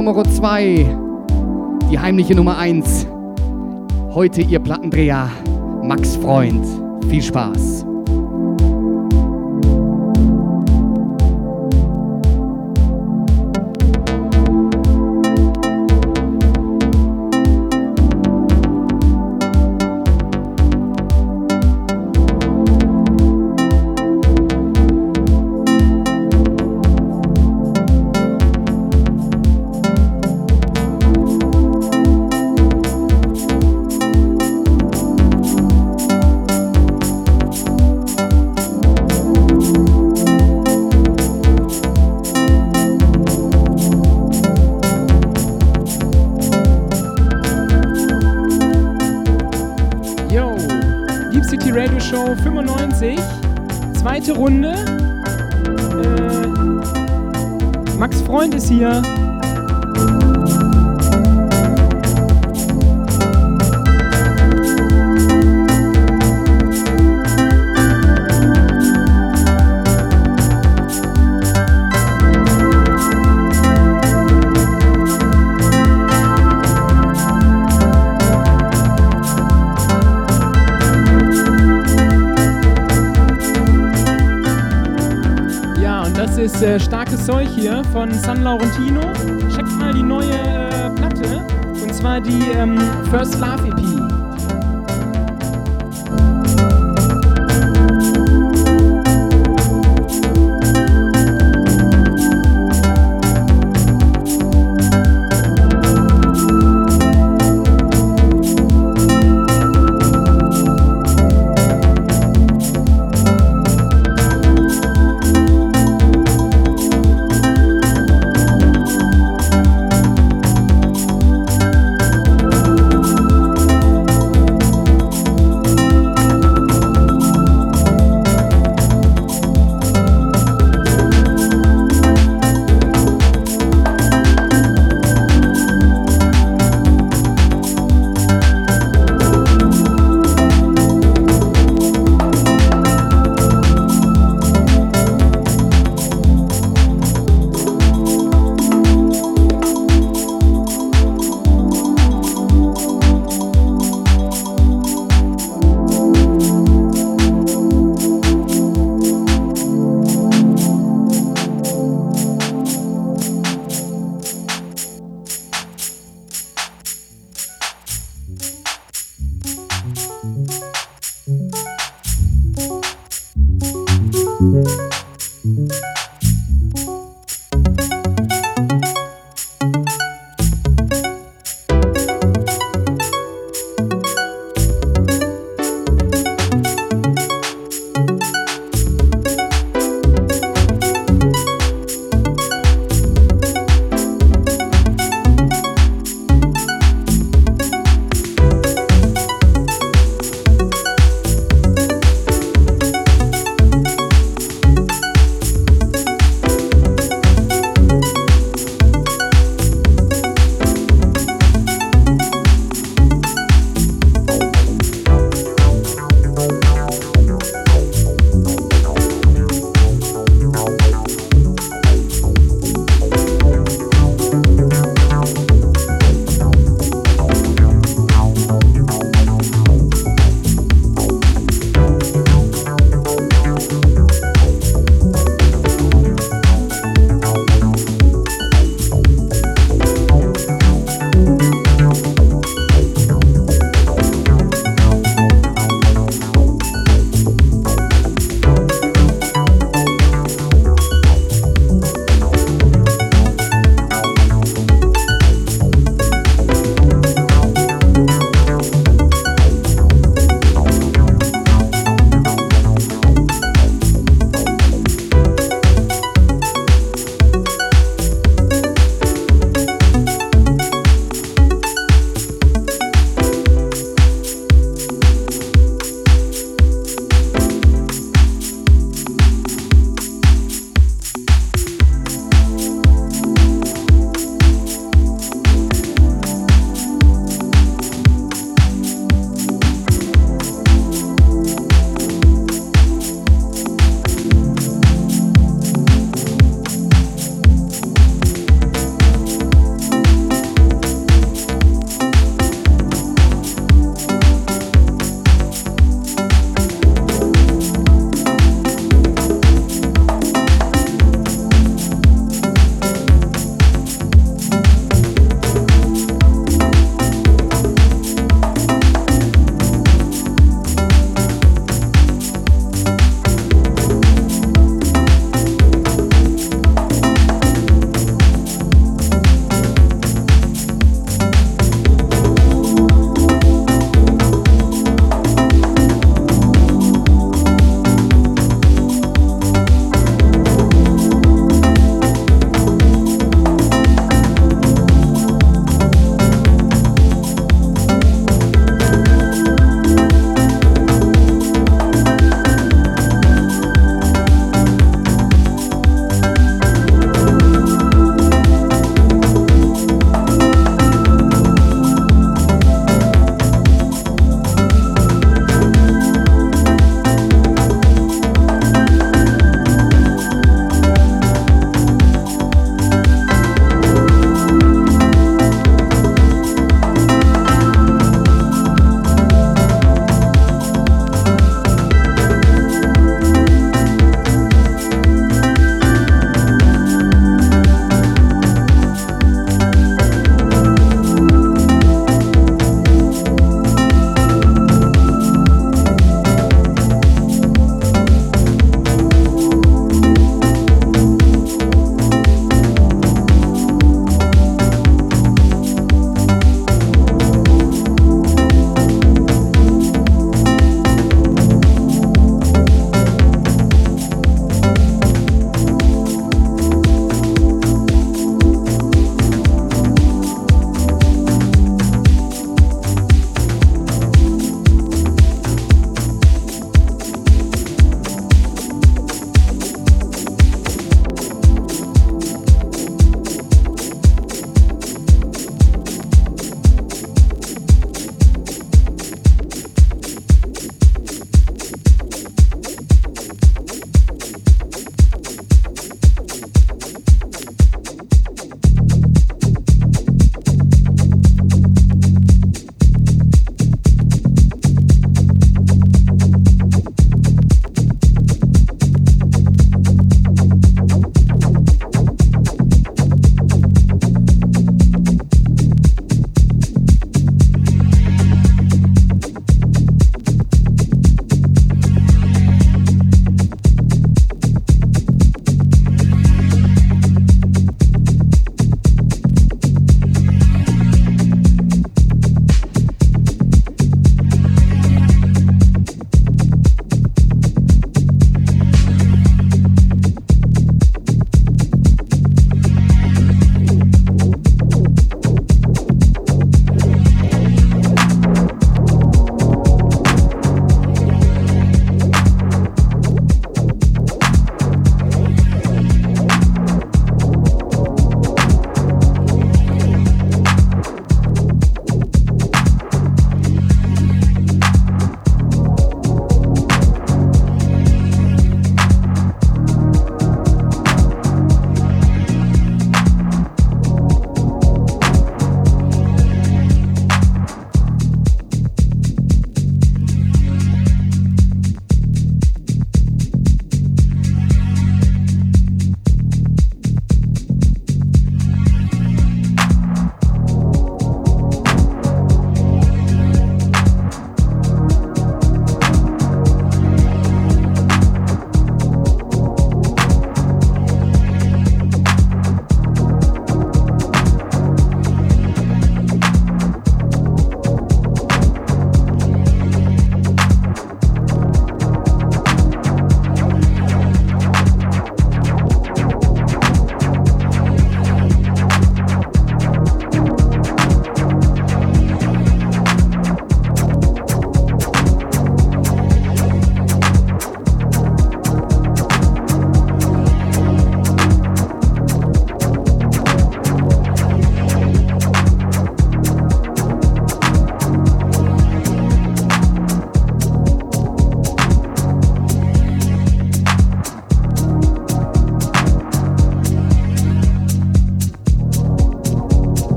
Nummer 2, die heimliche Nummer 1. Heute Ihr Plattendreher, Max Freund. Viel Spaß. Von San Laurentino.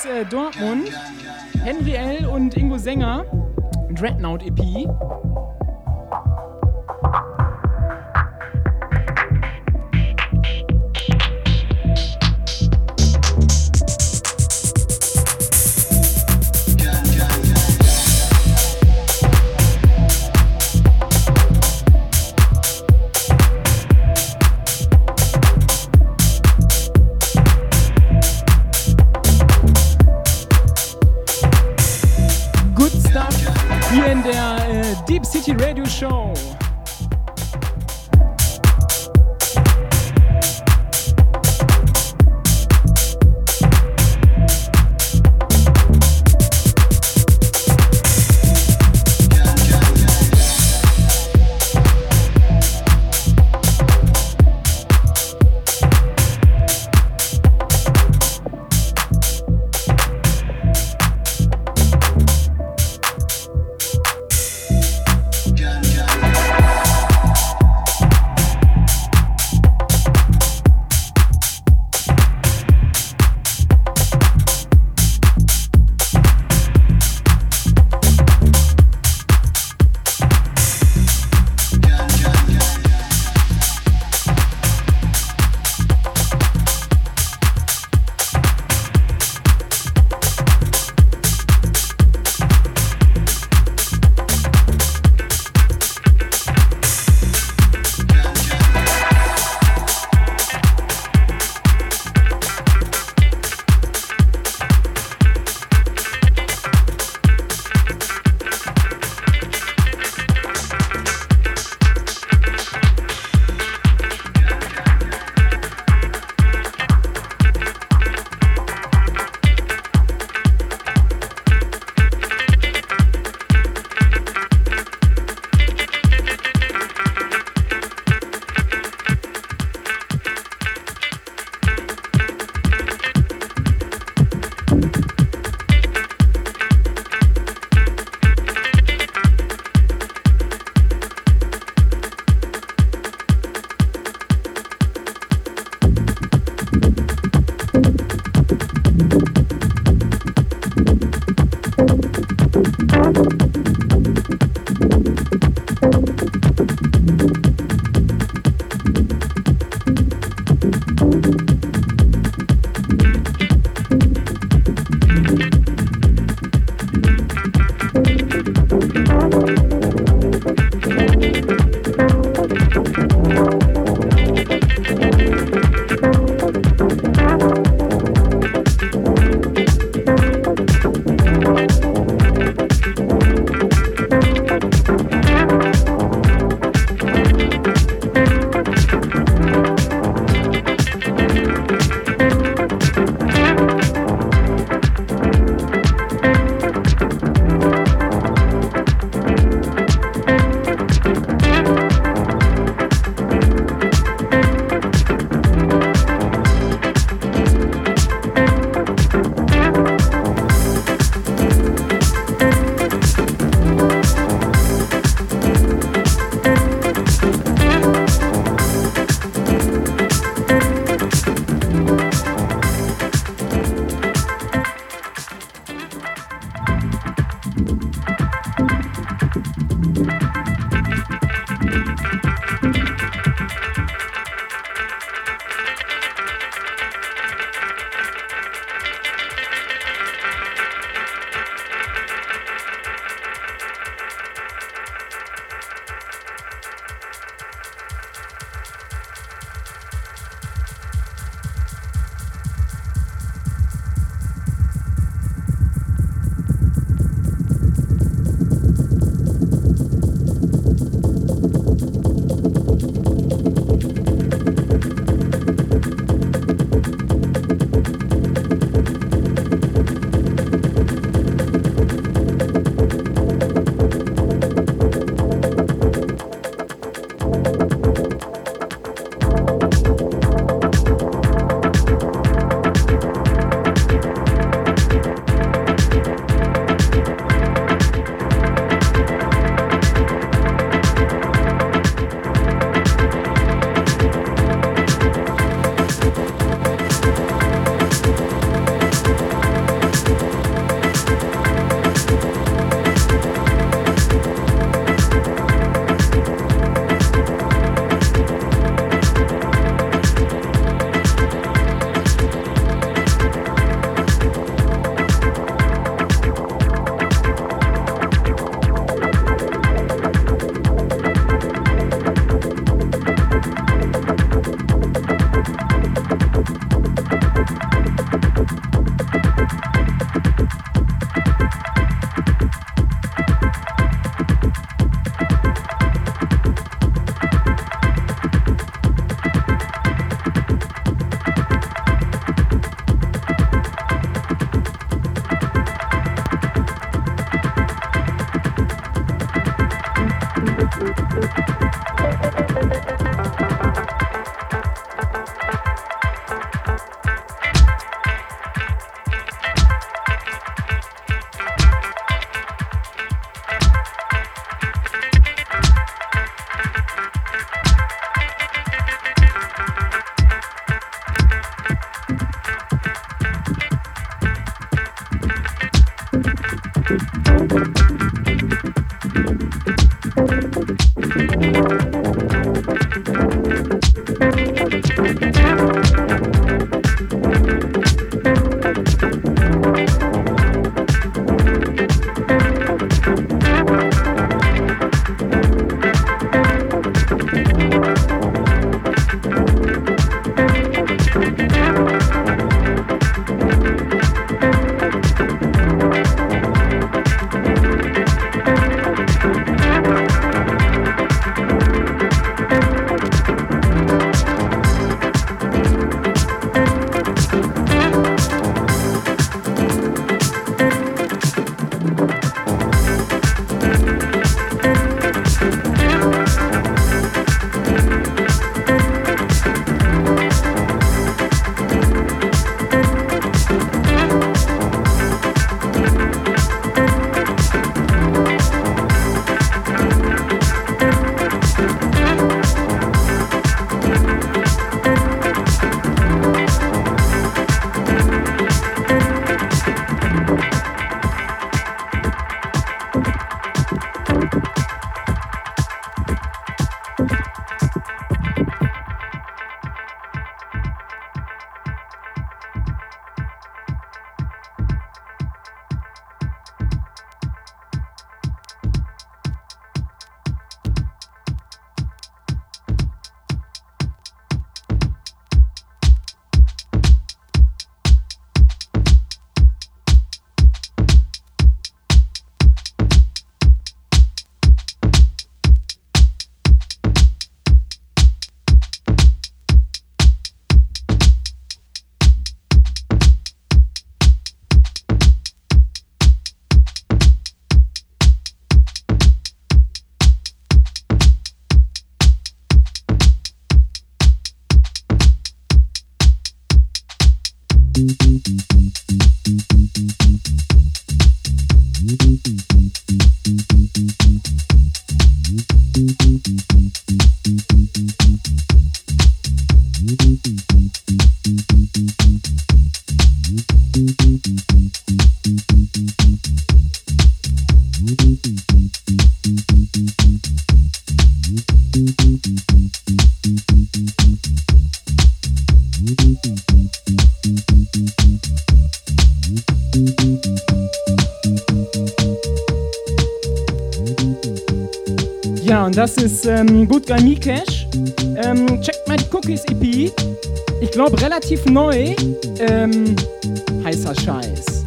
Aus äh, Dortmund. Henry L. und Ingo Sänger. Dreadnought EP. Deep City Das ist ähm, Good Guy Me Cash. Ähm, checkt die Cookies EP. Ich glaube, relativ neu. Ähm, heißer Scheiß.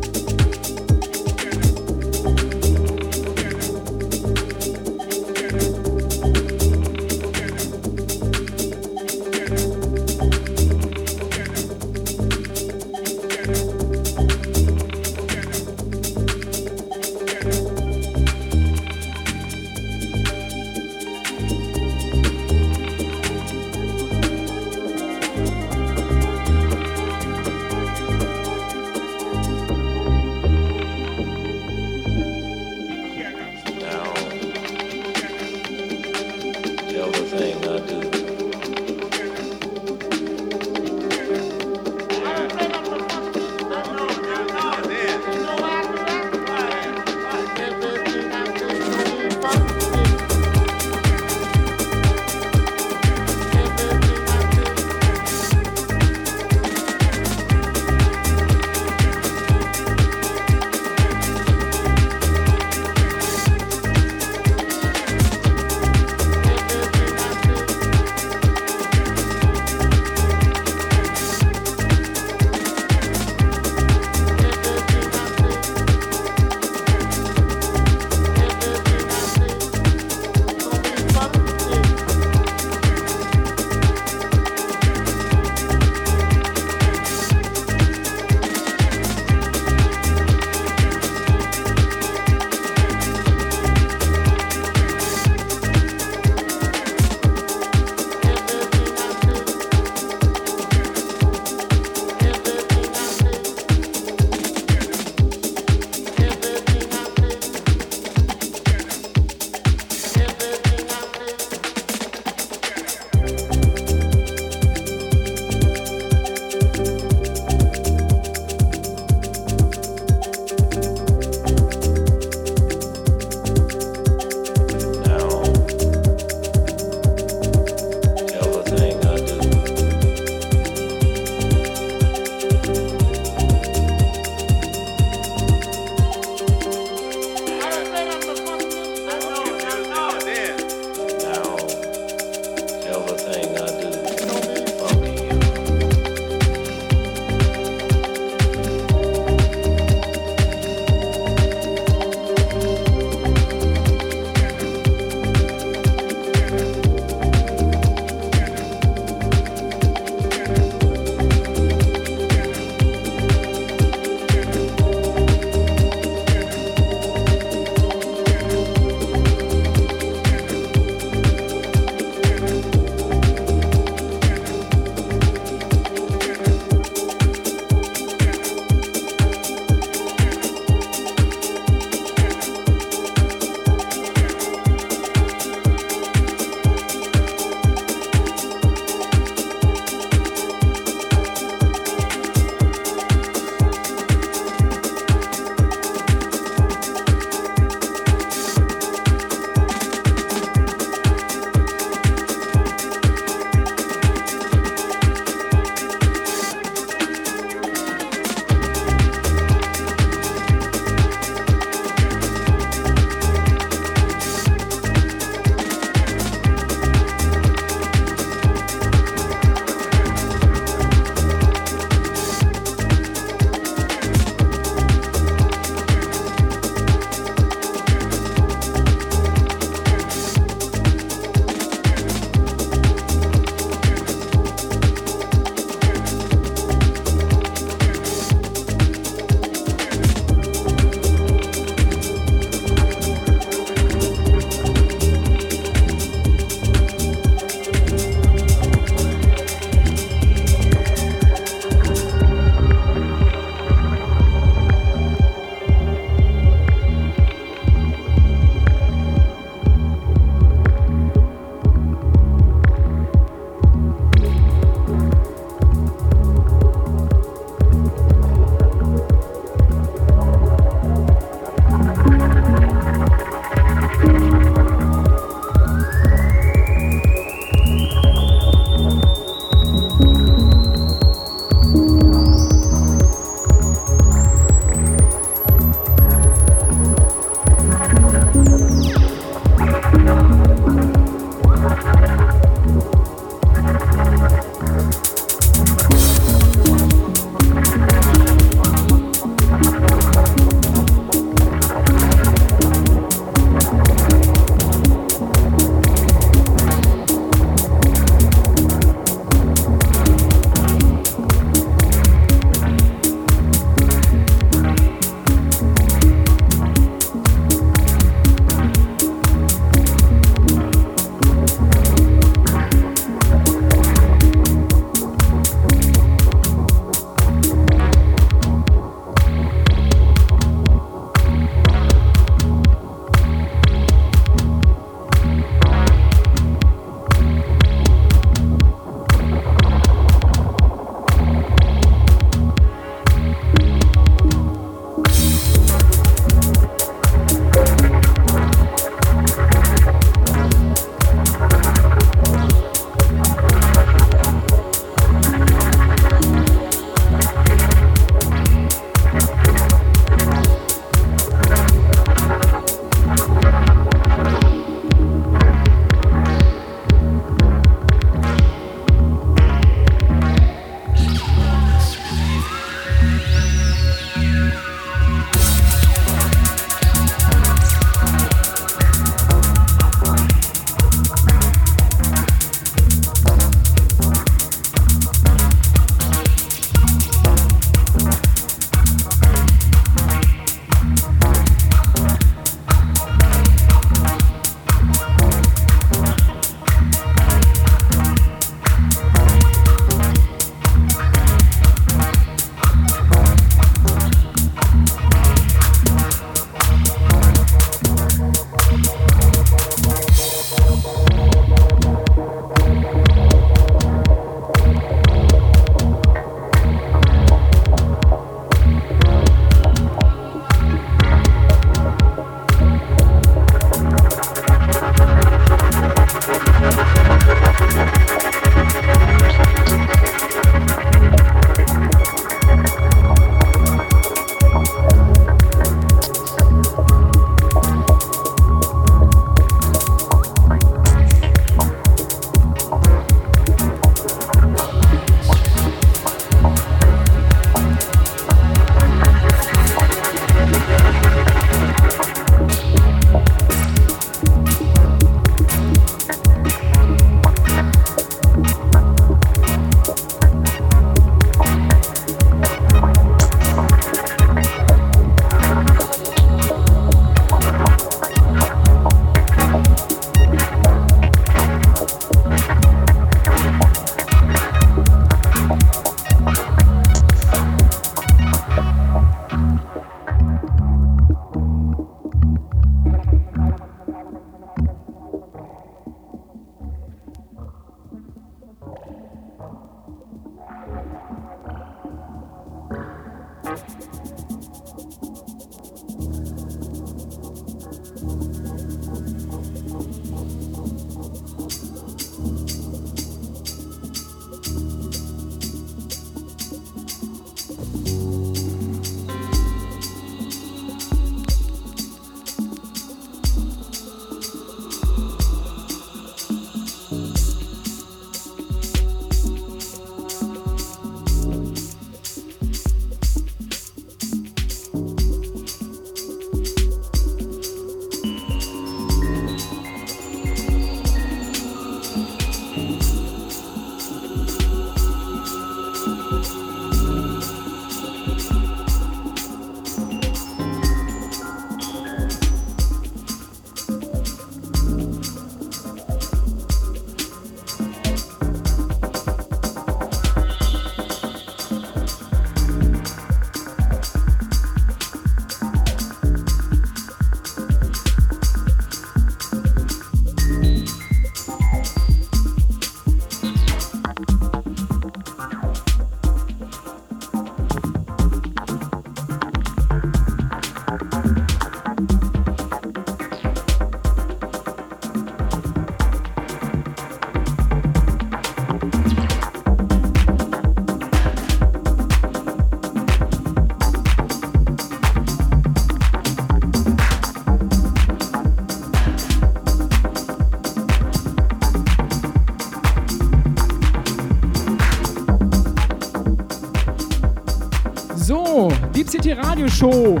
City Radio Show.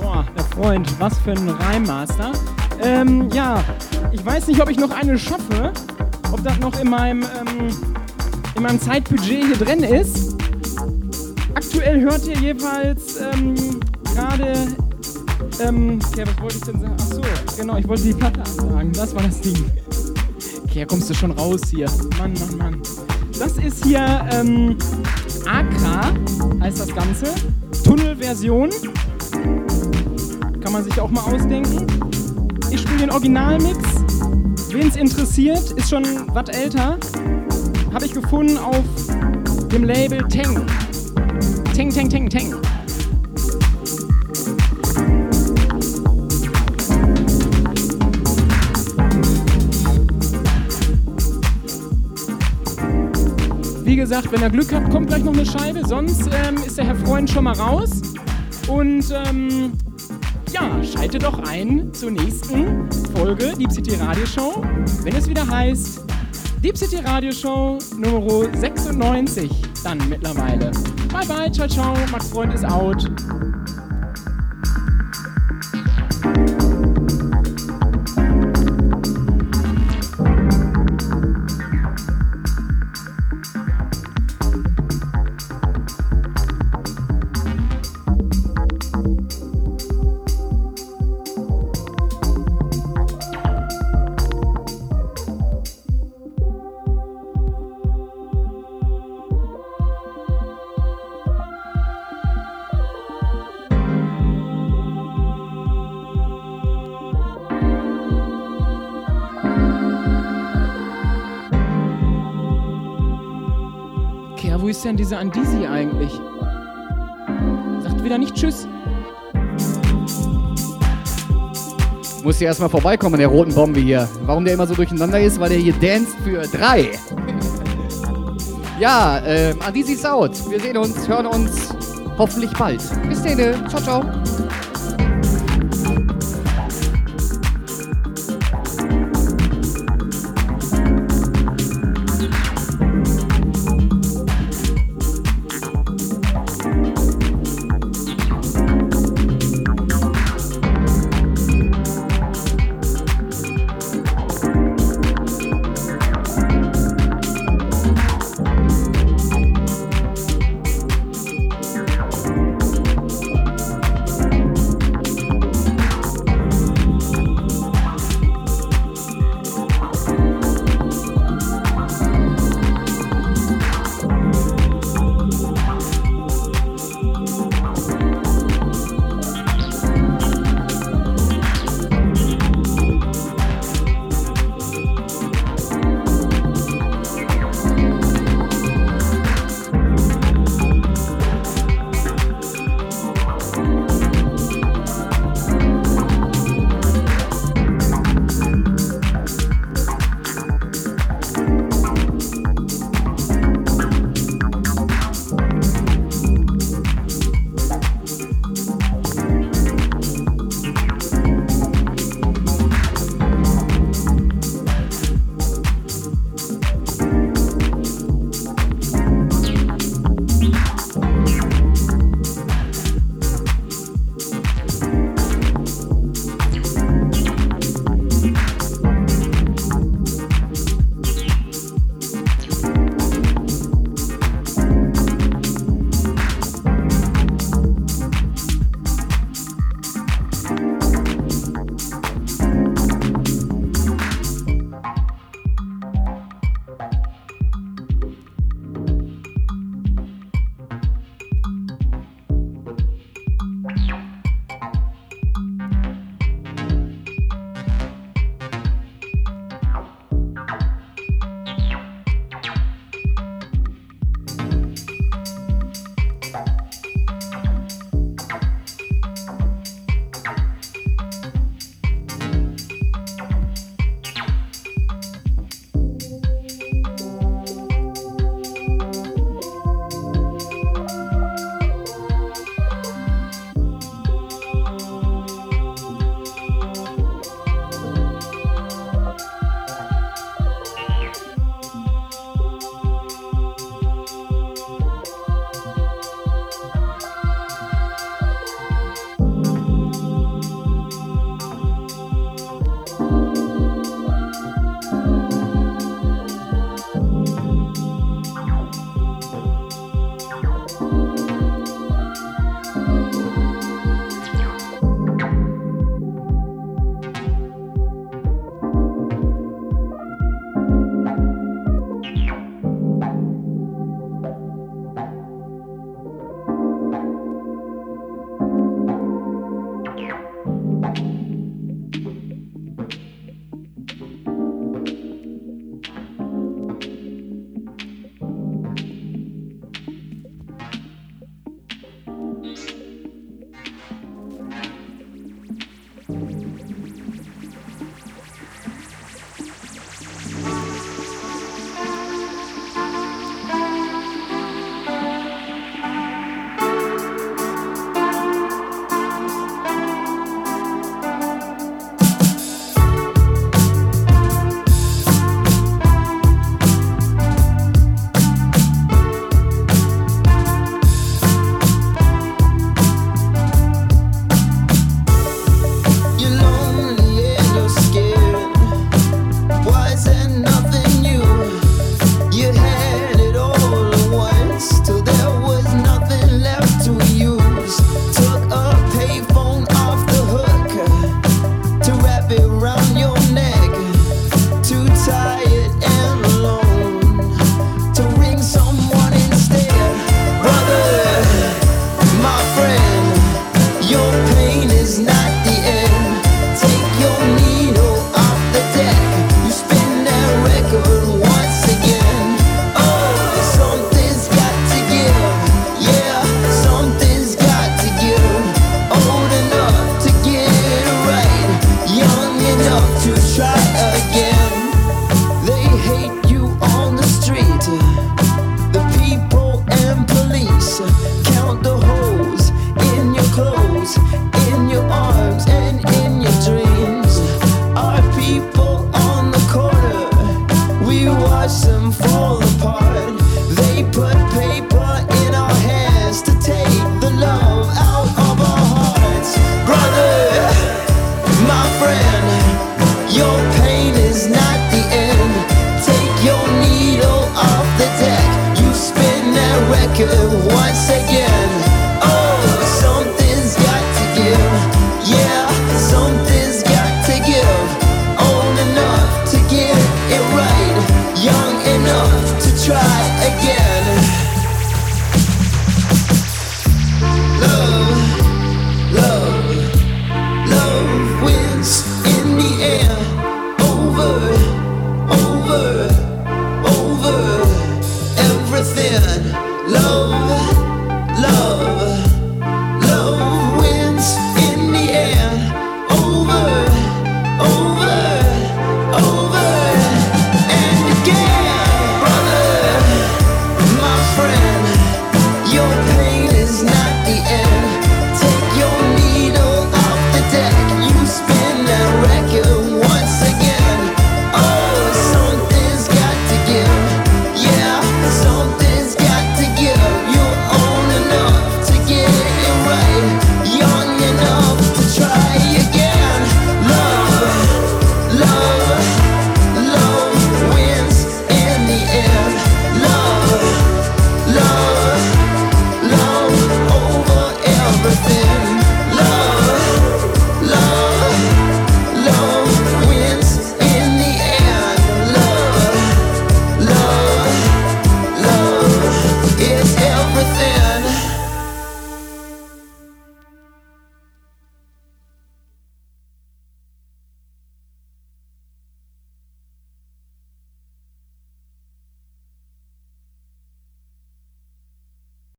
Boah, der Freund, was für ein Reimmaster. Ähm, ja, ich weiß nicht, ob ich noch eine schaffe, ob das noch in meinem, ähm, in meinem Zeitbudget hier drin ist. Aktuell hört ihr jeweils ähm, gerade. Ähm, okay, was wollte ich denn sagen? Achso, genau, ich wollte die Platte ansagen. Das war das Ding. Okay, kommst du schon raus hier. Mann, Mann, Mann. Das ist hier ähm, AK, heißt das Ganze. Tunnelversion. Kann man sich auch mal ausdenken. Ich spiele den Originalmix. Wen es interessiert, ist schon was älter. Habe ich gefunden auf dem Label Teng. Teng, Teng, Teng, Teng. Wie gesagt, wenn ihr Glück habt, kommt gleich noch eine Scheibe. Sonst ähm, ist der Herr Freund schon mal raus. Und ähm, ja, schalte doch ein zur nächsten Folge Deep City Radio Show, wenn es wieder heißt Deep City Radio Show Nummer 96 dann mittlerweile. Bye bye, ciao ciao, Max Freund ist out. Ist denn dieser Andisi eigentlich? Sagt wieder nicht Tschüss. Muss hier erstmal vorbeikommen, der roten Bombe hier. Warum der immer so durcheinander ist? Weil der hier danst für drei. ja, ähm, Andisi ist out. Wir sehen uns, hören uns hoffentlich bald. Bis dann. Ciao, ciao.